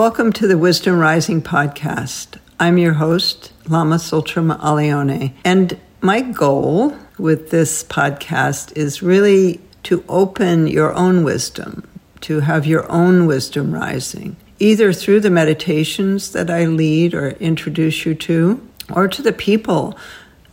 Welcome to the Wisdom Rising podcast. I'm your host, Lama Tsultrim Allione, and my goal with this podcast is really to open your own wisdom, to have your own wisdom rising, either through the meditations that I lead or introduce you to, or to the people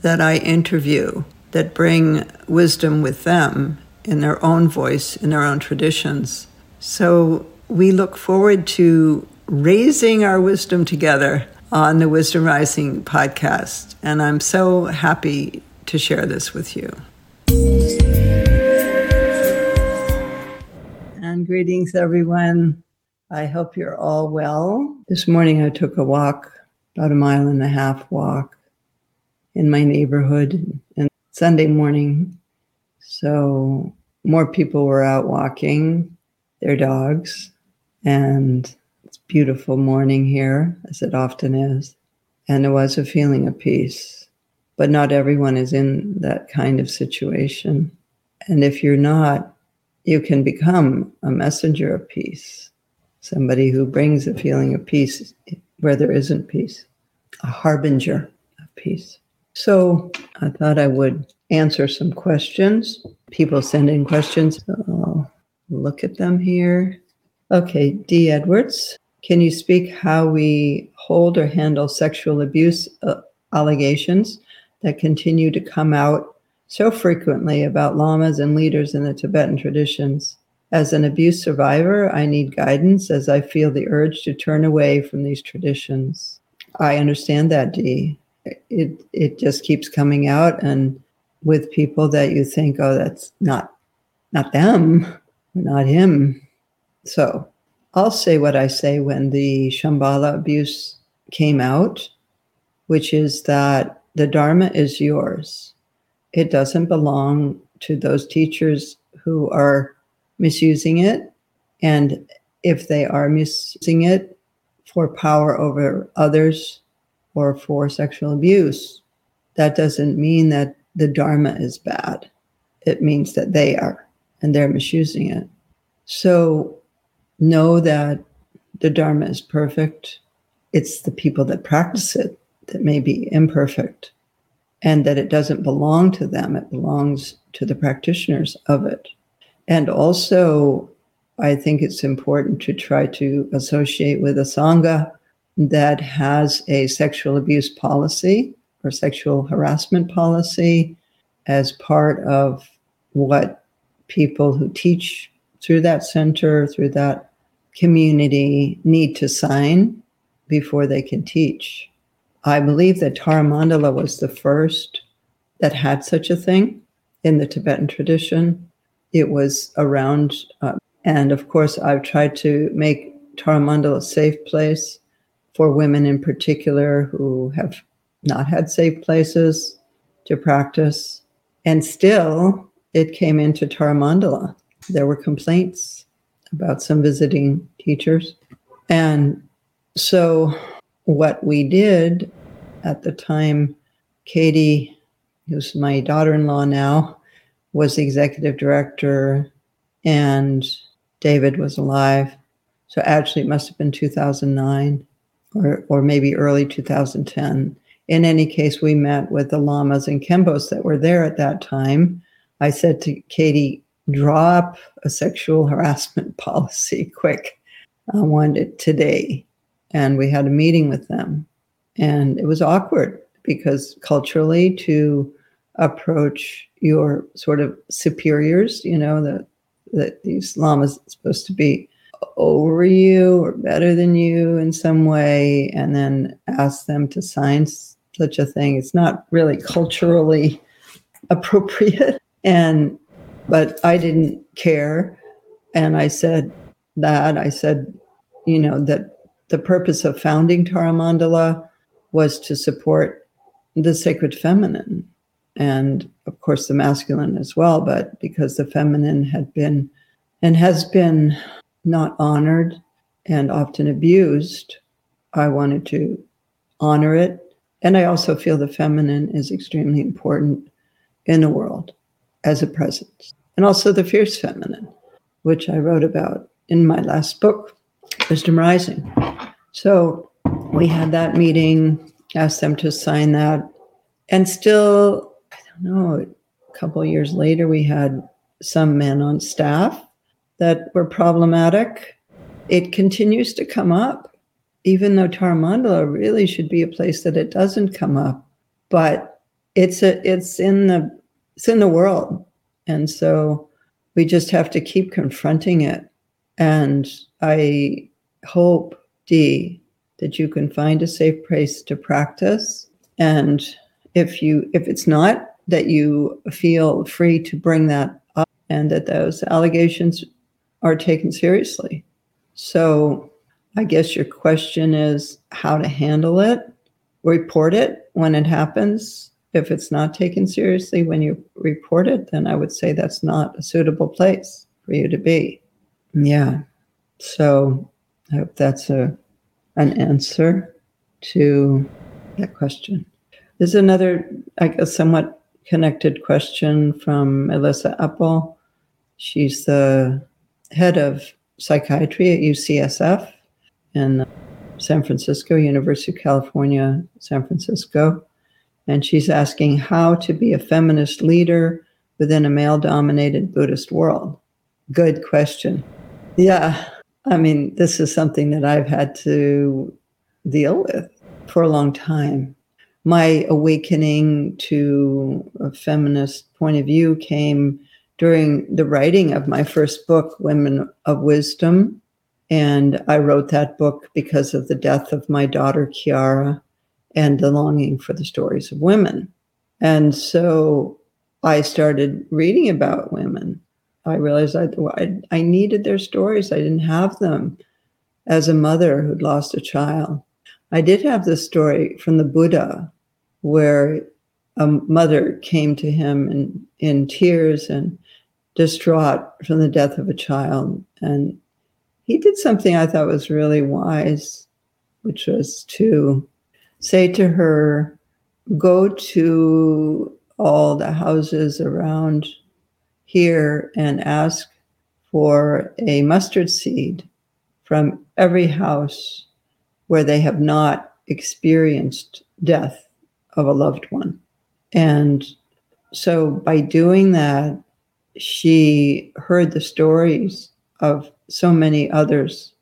that I interview that bring wisdom with them in their own voice, in their own traditions. So we look forward to raising our wisdom together on the Wisdom Rising podcast. And I'm so happy to share this with you. And greetings, everyone. I hope you're all well. This morning I took a walk, about a mile and a half walk in my neighborhood, and Sunday morning. So more people were out walking their dogs, and beautiful morning here, as it often is. And there was a feeling of peace. But not everyone is in that kind of situation. And if you're not, you can become a messenger of peace, somebody who brings a feeling of peace where there isn't peace, a harbinger of peace. So I thought I would answer some questions. People send in questions. I'll look at them here. Okay, D. Edwards. Can you speak how we hold or handle sexual abuse uh, allegations that continue to come out so frequently about lamas and leaders in the Tibetan traditions. As an abuse survivor, I need guidance as I feel the urge to turn away from these traditions. I understand that, Dee. It it just keeps coming out and with people that you think, oh, that's not not them, not him. So I'll say what I say when the Shambhala abuse came out, which is that the Dharma is yours it doesn't belong to those teachers who are misusing it. And if they are misusing it for power over others or for sexual abuse, that doesn't mean that the Dharma is bad. It means that they are and they're misusing it. So know that the Dharma is perfect. It's the people that practice it that may be imperfect and that it doesn't belong to them, it belongs to the practitioners of it. And also, I think it's important to try to associate with a Sangha that has a sexual abuse policy or sexual harassment policy as part of what people who teach through that center, through that community, need to sign before they can teach. I believe that Tara Mandala was the first that had such a thing in the Tibetan tradition. It was around, uh, and of course, I've tried to make Tara Mandala a safe place for women in particular who have not had safe places to practice. And still, it came into Tara Mandala. There were complaints about some visiting teachers. And so what we did at the time, Katie, who's my daughter in law now, was the executive director, and David was alive. So actually, it must have been 2009 or, or maybe early 2010. In any case, we met with the lamas and khenpos that were there at that time. I said to Katie, drop a sexual harassment policy quick. I want it today and we had a meeting with them. And it was awkward because culturally, to approach your sort of superiors, you know, that that these lamas supposed to be over you or better than you in some way, and then ask them to sign such a thing. It's not really culturally appropriate. And but I didn't care. And I said that. I said, you know, that the purpose of founding Tara Mandala was to support the sacred feminine and, of course, the masculine as well. But because the feminine had been and has been not honored and often abused, I wanted to honor it. And I also feel the feminine is extremely important in the world as a presence. And also the fierce feminine, which I wrote about in my last book, Wisdom Rising. So we had that meeting, asked them to sign that. And still, I don't know, a couple years later, we had some men on staff that were problematic. It continues to come up, even though Taramandala really should be a place that it doesn't come up. But it's a, it's in the it's in the world. And so we just have to keep confronting it. And I hope, Dee, that you can find a safe place to practice. And if you if it's not, that you feel free to bring that up and that those allegations are taken seriously. So I guess your question is how to handle it, report it when it happens. If it's not taken seriously when you report it, then I would say that's not a suitable place for you to be. Yeah. So I hope that's a an answer to that question. There's another, I guess, somewhat connected question from Elissa Epel. She's the head of psychiatry at UCSF in San Francisco, University of California, San Francisco. And she's asking how to be a feminist leader within a male dominated Buddhist world. Good question. Yeah. I mean, this is something that I've had to deal with for a long time. My awakening to a feminist point of view came during the writing of my first book, Women of Wisdom. And I wrote that book because of the death of my daughter, Kiara, and the longing for the stories of women. And so I started reading about women. I realized I, I, I needed their stories. I didn't have them as a mother who'd lost a child. I did have the story from the Buddha where a mother came to him in, in tears and distraught from the death of a child. And he did something I thought was really wise, which was to say to her, Go to all the houses around here and ask for a mustard seed from every house where they have not experienced death of a loved one. And so by doing that, she heard the stories of so many others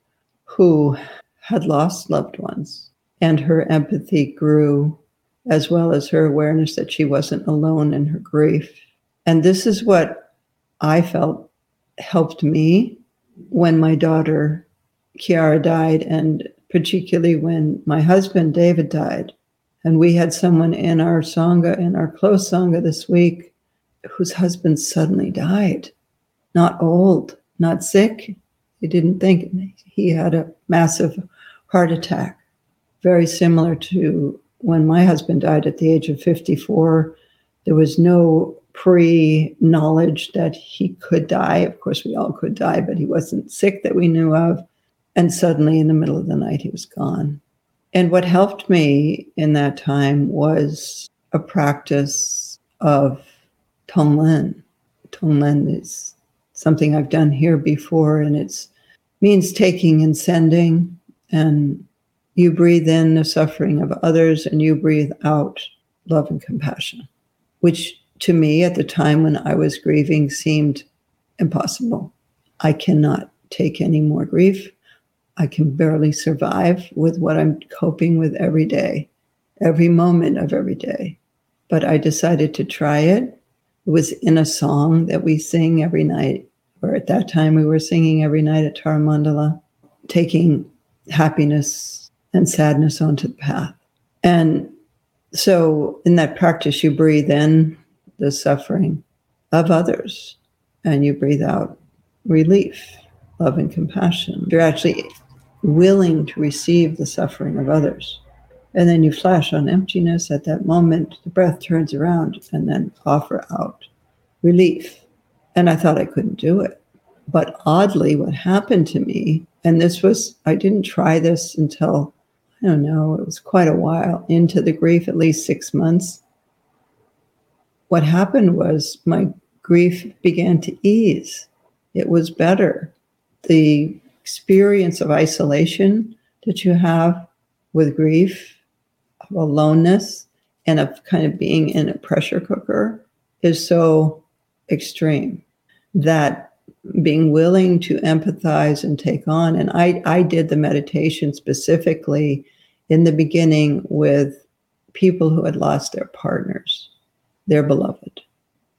who had lost loved ones, and her empathy grew, as well as her awareness that she wasn't alone in her grief. And this is what I felt helped me when my daughter Kiara died, and particularly when my husband David died. And we had someone in our Sangha, in our close Sangha this week, whose husband suddenly died. Not old, not sick. He didn't think he had a massive heart attack, very similar to when my husband died at the age of 54. There was no pre knowledge that he could die. Of course, we all could die, but he wasn't sick that we knew of. And suddenly, in the middle of the night, he was gone. And what helped me in that time was a practice of Tonglen. Tonglen is something I've done here before, and it means taking and sending. And you breathe in the suffering of others, and you breathe out love and compassion, which to me at the time when I was grieving seemed impossible. I cannot take any more grief. I can barely survive with what I'm coping with every day, every moment of every day. But I decided to try it it was in a song that we sing every night, or at that time we were singing every night at Taramandala, taking happiness and sadness onto the path. And so in that practice, you breathe in the suffering of others and you breathe out relief, love, and compassion. You're actually willing to receive the suffering of others. And then you flash on emptiness at that moment. The breath turns around and then offer out relief. And I thought I couldn't do it. But oddly, what happened to me, and this was, I didn't try this until, I don't know, it was quite a while into the grief, at least six months. What happened was my grief began to ease. It was better. The experience of isolation that you have with grief, of aloneness, and of kind of being in a pressure cooker is so extreme that being willing to empathize and take on and I, I did the meditation specifically in the beginning with people who had lost their partners their beloved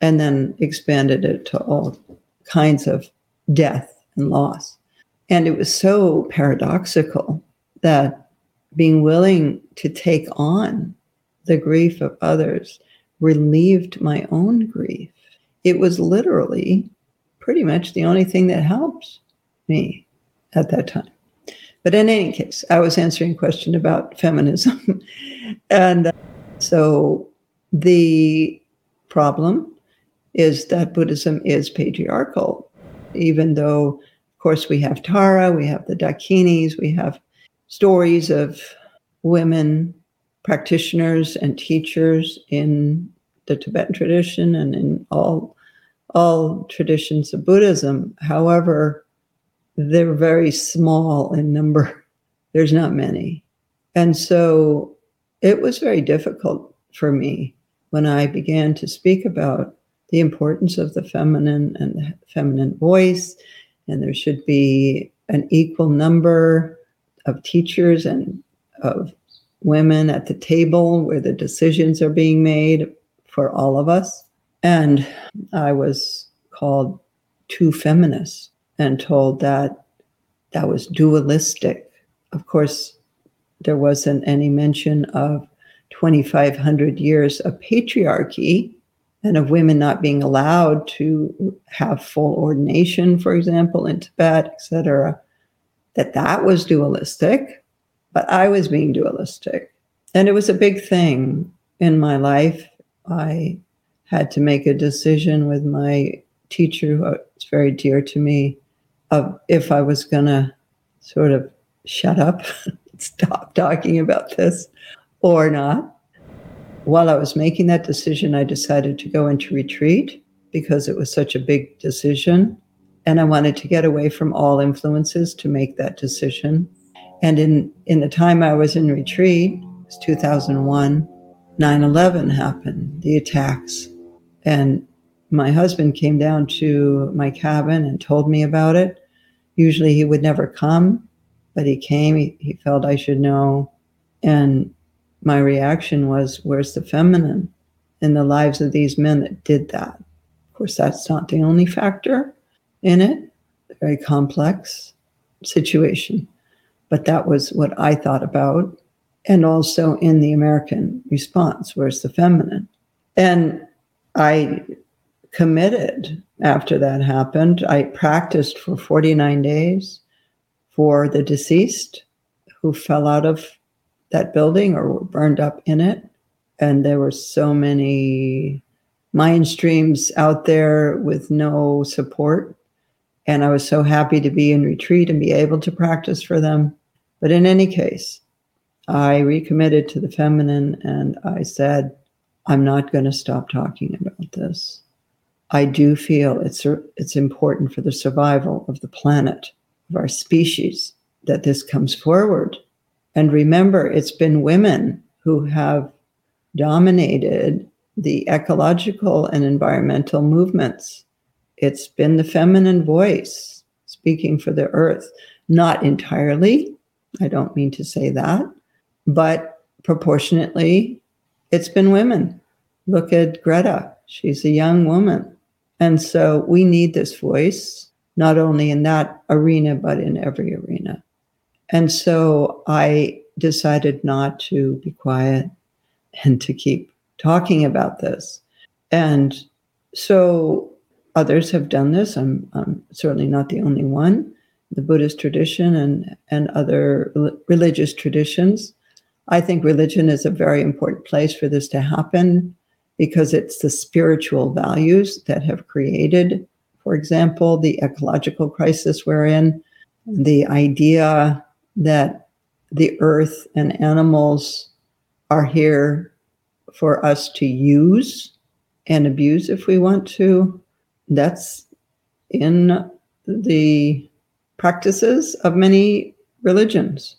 and then expanded it to all kinds of death and loss and it was so paradoxical that being willing to take on the grief of others relieved my own grief. It was literally pretty much the only thing that helped me at that time. But in any case, I was answering a question about feminism. and uh, so the problem is that Buddhism is patriarchal, even though of course, we have Tara, we have the Dakinis, we have stories of women practitioners and teachers in the Tibetan tradition and in all all traditions of Buddhism. However, they're very small in number. There's not many. And so it was very difficult for me when I began to speak about the importance of the feminine and the feminine voice and there should be an equal number of teachers and of women at the table where the decisions are being made for all of us. And I was called too feminist and told that that was dualistic. Of course, there wasn't any mention of 2,500 years of patriarchy and of women not being allowed to have full ordination, for example, in Tibet, etc., that that was dualistic, but I was being dualistic. And it was a big thing in my life. I had to make a decision with my teacher, who was very dear to me, of if I was going to sort of shut up, stop talking about this or not while I was making that decision, I decided to go into retreat because it was such a big decision. And I wanted to get away from all influences to make that decision. And in, in the time I was in retreat, it was 2001, 9 11 happened, the attacks. And my husband came down to my cabin and told me about it. Usually he would never come, but he came. He, he felt I should know. And my reaction was, where's the feminine in the lives of these men that did that? Of course, that's not the only factor in it, very complex situation. But that was what I thought about. And also in the American response, where's the feminine? And I committed after that happened. I practiced for 49 days for the deceased who fell out of that building or were burned up in it. And there were so many mind streams out there with no support. And I was so happy to be in retreat and be able to practice for them. But in any case, I recommitted to the feminine and I said, I'm not going to stop talking about this. I do feel it's, it's important for the survival of the planet, of our species, that this comes forward and remember, it's been women who have dominated the ecological and environmental movements. It's been the feminine voice speaking for the earth. Not entirely, I don't mean to say that, but proportionately, it's been women. Look at Greta, she's a young woman. And so we need this voice, not only in that arena, but in every arena. And so I decided not to be quiet and to keep talking about this. And so others have done this. I'm, I'm certainly not the only one. The Buddhist tradition and, and other religious traditions. I think religion is a very important place for this to happen because it's the spiritual values that have created, for example, the ecological crisis we're in, the idea that the earth and animals are here for us to use and abuse if we want to. That's in the practices of many religions.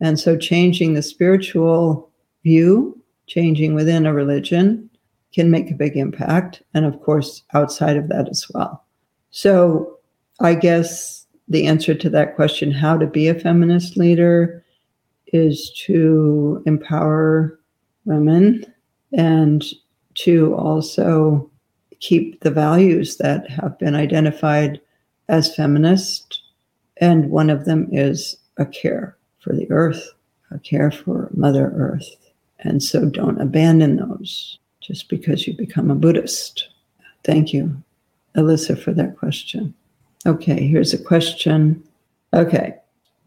And so changing the spiritual view, changing within a religion, can make a big impact. And of course, outside of that as well. So I guess the answer to that question, how to be a feminist leader, is to empower women and to also keep the values that have been identified as feminist. And one of them is a care for the earth, a care for Mother Earth. And so don't abandon those just because you become a Buddhist. Thank you, Elissa, for that question. Okay, here's a question. Okay,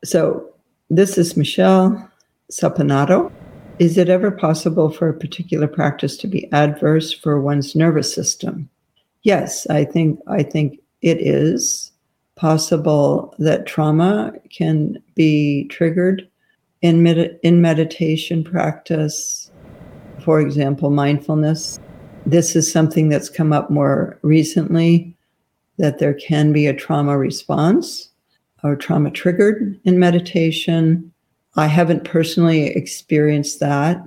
so this is Michelle Sapanato. Is it ever possible for a particular practice to be adverse for one's nervous system? Yes, I think I think it is possible that trauma can be triggered in med- in meditation practice. For example, mindfulness. This is something that's come up more recently that there can be a trauma response or trauma triggered in meditation I haven't personally experienced that,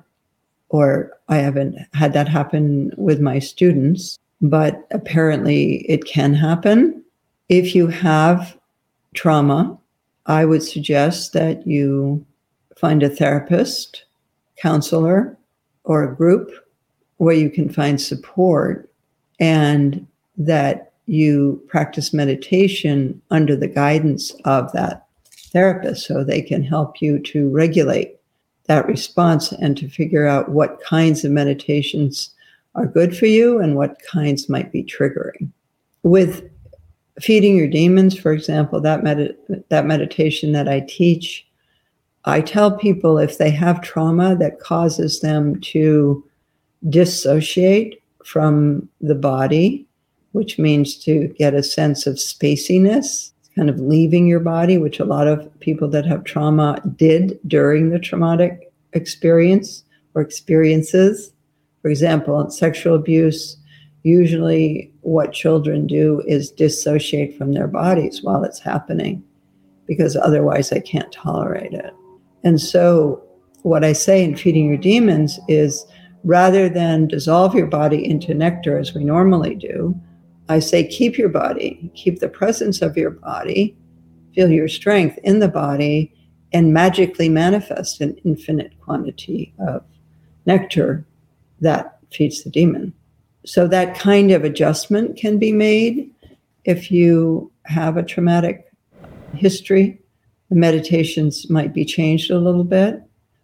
or I haven't had that happen with my students, but apparently it can happen. If you have trauma, I would suggest that you find a therapist, counselor, or a group where you can find support and that you practice meditation under the guidance of that therapist so they can help you to regulate that response and to figure out what kinds of meditations are good for you and what kinds might be triggering. With feeding your demons, for example, that med- that meditation that I teach, I tell people if they have trauma that causes them to dissociate from the body, which means to get a sense of spaciness, kind of leaving your body, which a lot of people that have trauma did during the traumatic experience or experiences. For example, sexual abuse, usually what children do is dissociate from their bodies while it's happening because otherwise they can't tolerate it. And so, what I say in Feeding Your Demons is rather than dissolve your body into nectar as we normally do, I say, keep your body, keep the presence of your body, feel your strength in the body, and magically manifest an infinite quantity of nectar that feeds the demon. So, that kind of adjustment can be made if you have a traumatic history. The meditations might be changed a little bit,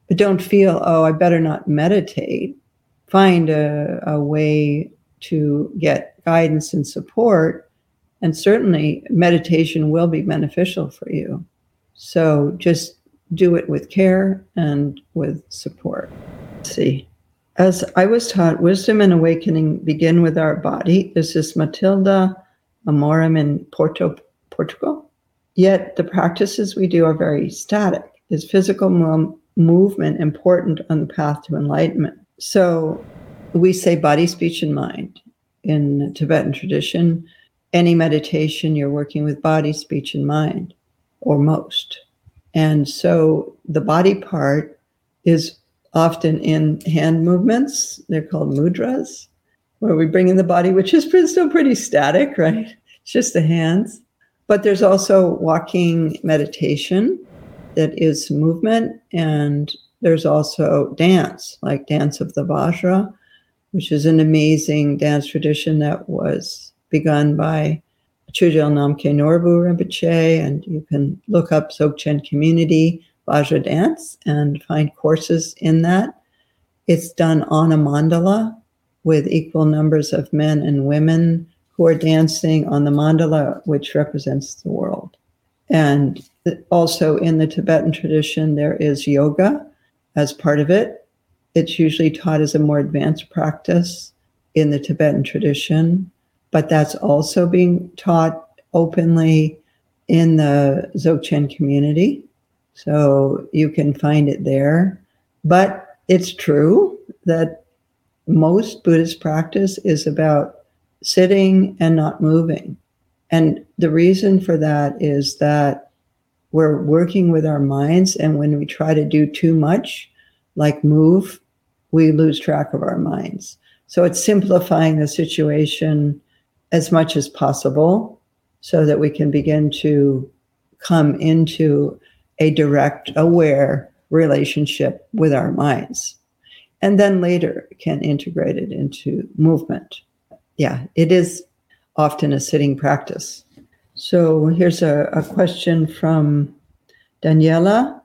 but don't feel, oh, I better not meditate. Find a, a way to get guidance and support. And certainly, meditation will be beneficial for you. So just do it with care and with support. Let's see. As I was taught, wisdom and awakening begin with our body. This is Matilda Amorim in Porto, Portugal. Yet the practices we do are very static. Is physical mo- movement important on the path to enlightenment? So we say body, speech, and mind in Tibetan tradition. Any meditation, you're working with body, speech, and mind, or most. And so the body part is often in hand movements. They're called mudras, where we bring in the body, which is still pretty static, right? It's just the hands. But there's also walking meditation that is movement, and there's also dance, like dance of the Vajra, which is an amazing dance tradition that was begun by Chögyal Namkhai Norbu Rinpoche. And you can look up Dzogchen Community Vajra Dance and find courses in that. It's done on a mandala with equal numbers of men and women who are dancing on the mandala, which represents the world. And also in the Tibetan tradition, there is yoga as part of it. It's usually taught as a more advanced practice in the Tibetan tradition, but that's also being taught openly in the Dzogchen community. So you can find it there. But it's true that most Buddhist practice is about sitting and not moving. And the reason for that is that we're working with our minds. And when we try to do too much, like move, we lose track of our minds. So it's simplifying the situation as much as possible so that we can begin to come into a direct, aware relationship with our minds. And then later can integrate it into movement. Yeah, it is often a sitting practice. So here's a, a question from Daniela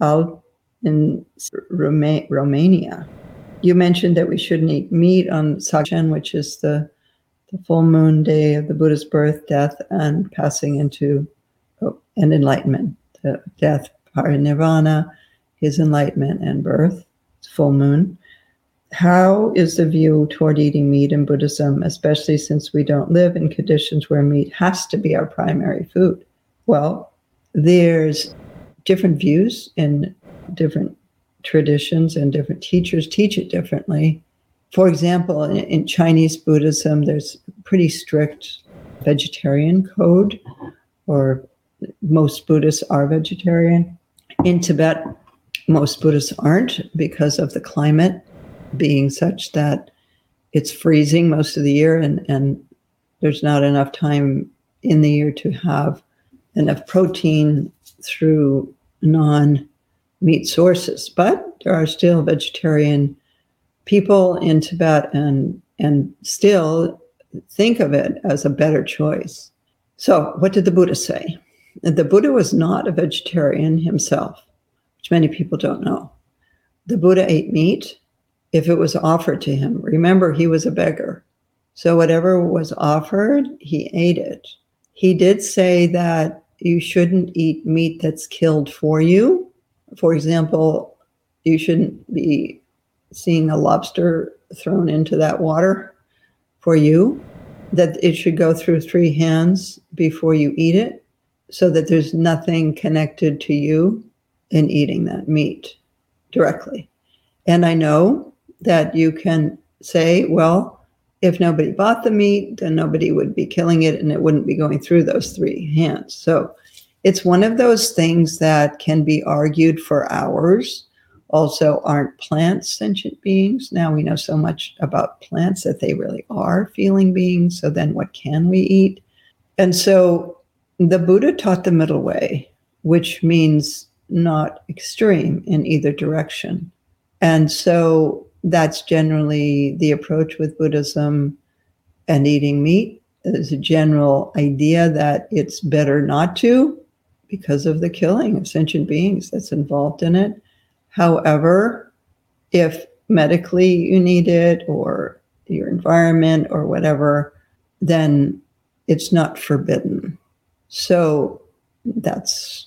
Al in Roma- Romania. You mentioned that we shouldn't eat meat on Duchen, which is the, the full moon day of the Buddha's birth, death, and passing into oh, an enlightenment. The death, parinirvana, his enlightenment and birth, full moon. How is the view toward eating meat in Buddhism, especially since we don't live in conditions where meat has to be our primary food? Well, there's different views in different traditions, and different teachers teach it differently. For example, in, in Chinese Buddhism, there's pretty strict vegetarian code, or most Buddhists are vegetarian. In Tibet, most Buddhists aren't because of the climate being such that it's freezing most of the year and, and there's not enough time in the year to have enough protein through non meat sources. But there are still vegetarian people in Tibet and and still think of it as a better choice. So, what did the Buddha say? The Buddha was not a vegetarian himself, which many people don't know. The Buddha ate meat if it was offered to him. Remember, he was a beggar. So whatever was offered, he ate it. He did say that you shouldn't eat meat that's killed for you. For example, you shouldn't be seeing a lobster thrown into that water for you, that it should go through three hands before you eat it, so that there's nothing connected to you in eating that meat directly. And I know that you can say, well, if nobody bought the meat, then nobody would be killing it and it wouldn't be going through those three hands. So it's one of those things that can be argued for hours. Also, aren't plants sentient beings? Now we know so much about plants that they really are feeling beings. So then what can we eat? And so the Buddha taught the middle way, which means not extreme in either direction. And so that's generally the approach with Buddhism and eating meat. There's a general idea that it's better not to because of the killing of sentient beings that's involved in it. However, if medically you need it or your environment or whatever, then it's not forbidden. So that's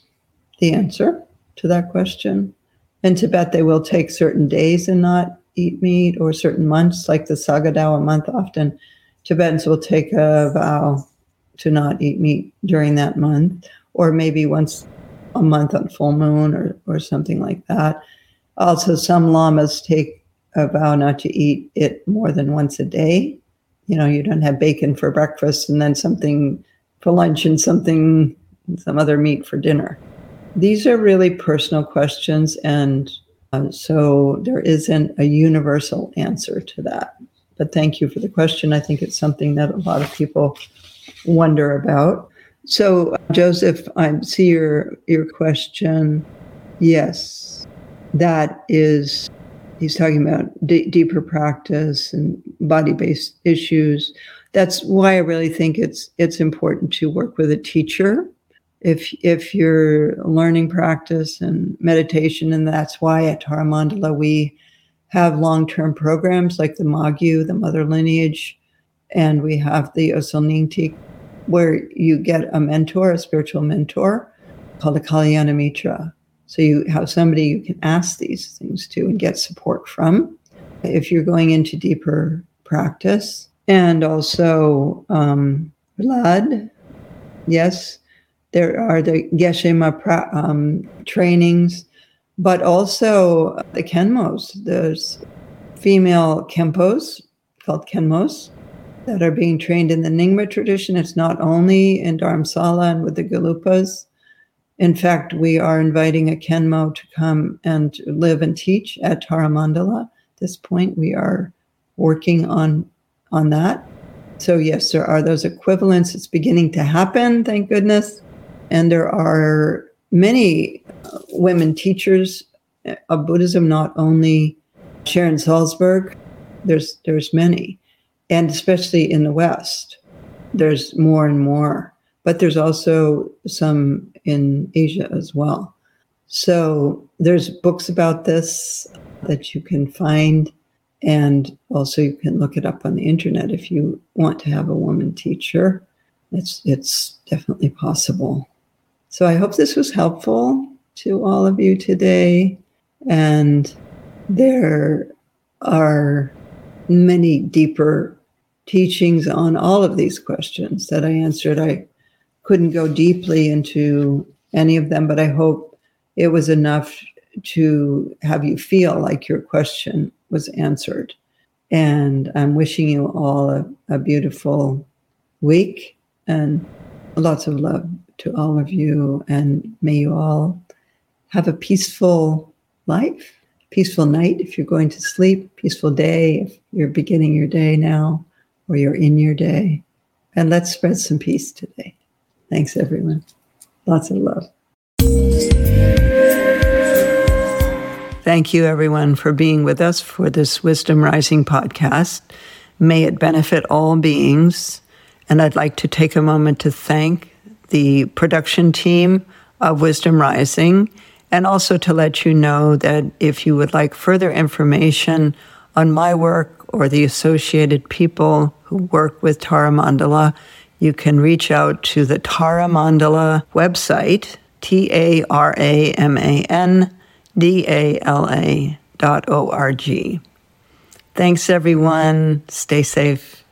the answer to that question. In Tibet, they will take certain days and not eat meat or certain months, like the Sagadawa month, often Tibetans will take a vow to not eat meat during that month, or maybe once a month on full moon or, or something like that. Also, some lamas take a vow not to eat it more than once a day. You know, you don't have bacon for breakfast and then something for lunch and something, some other meat for dinner. These are really personal questions and um, so there isn't a universal answer to that. But thank you for the question. I think it's something that a lot of people wonder about. So, Joseph, I see your your question. Yes, that is. He's talking about d- deeper practice and body-based issues. That's why I really think it's it's important to work with a teacher if if you're learning practice and meditation, and that's why at Tara Mandala we have long-term programs like the Magyu, the Mother Lineage, and we have the Osalnintik, where you get a mentor, a spiritual mentor called a Kalyana Mitra. So you have somebody you can ask these things to and get support from if you're going into deeper practice. And also, um, yes, there are the Geshe-ma um, trainings, but also the Kenmos. There's female Khenpos called Kenmos that are being trained in the Nyingma tradition. It's not only in Dharamsala and with the Gelugpas, In fact, we are inviting a Kenmo to come and live and teach at Tara Mandala. At this point, we are working on on that. So yes, there are those equivalents. It's beginning to happen, thank goodness. And there are many women teachers of Buddhism, not only Sharon Salzberg, there's there's many, and especially in the West, there's more and more. But there's also some in Asia as well. So there's books about this that you can find, and also you can look it up on the internet if you want to have a woman teacher. It's it's definitely possible. So I hope this was helpful to all of you today. And there are many deeper teachings on all of these questions that I answered. I couldn't go deeply into any of them, but I hope it was enough to have you feel like your question was answered. And I'm wishing you all a, a beautiful week and lots of love to all of you. And may you all have a peaceful life, peaceful night if you're going to sleep, peaceful day if you're beginning your day now or you're in your day. And let's spread some peace today. Thanks, everyone. Lots of love. Thank you, everyone, for being with us for this Wisdom Rising podcast. May it benefit all beings. And I'd like to take a moment to thank the production team of Wisdom Rising and also to let you know that if you would like further information on my work or the associated people who work with Tara Mandala, you can reach out to the Tara Mandala website, T A R A M A N D A L A dot O R G. Thanks, everyone. Stay safe.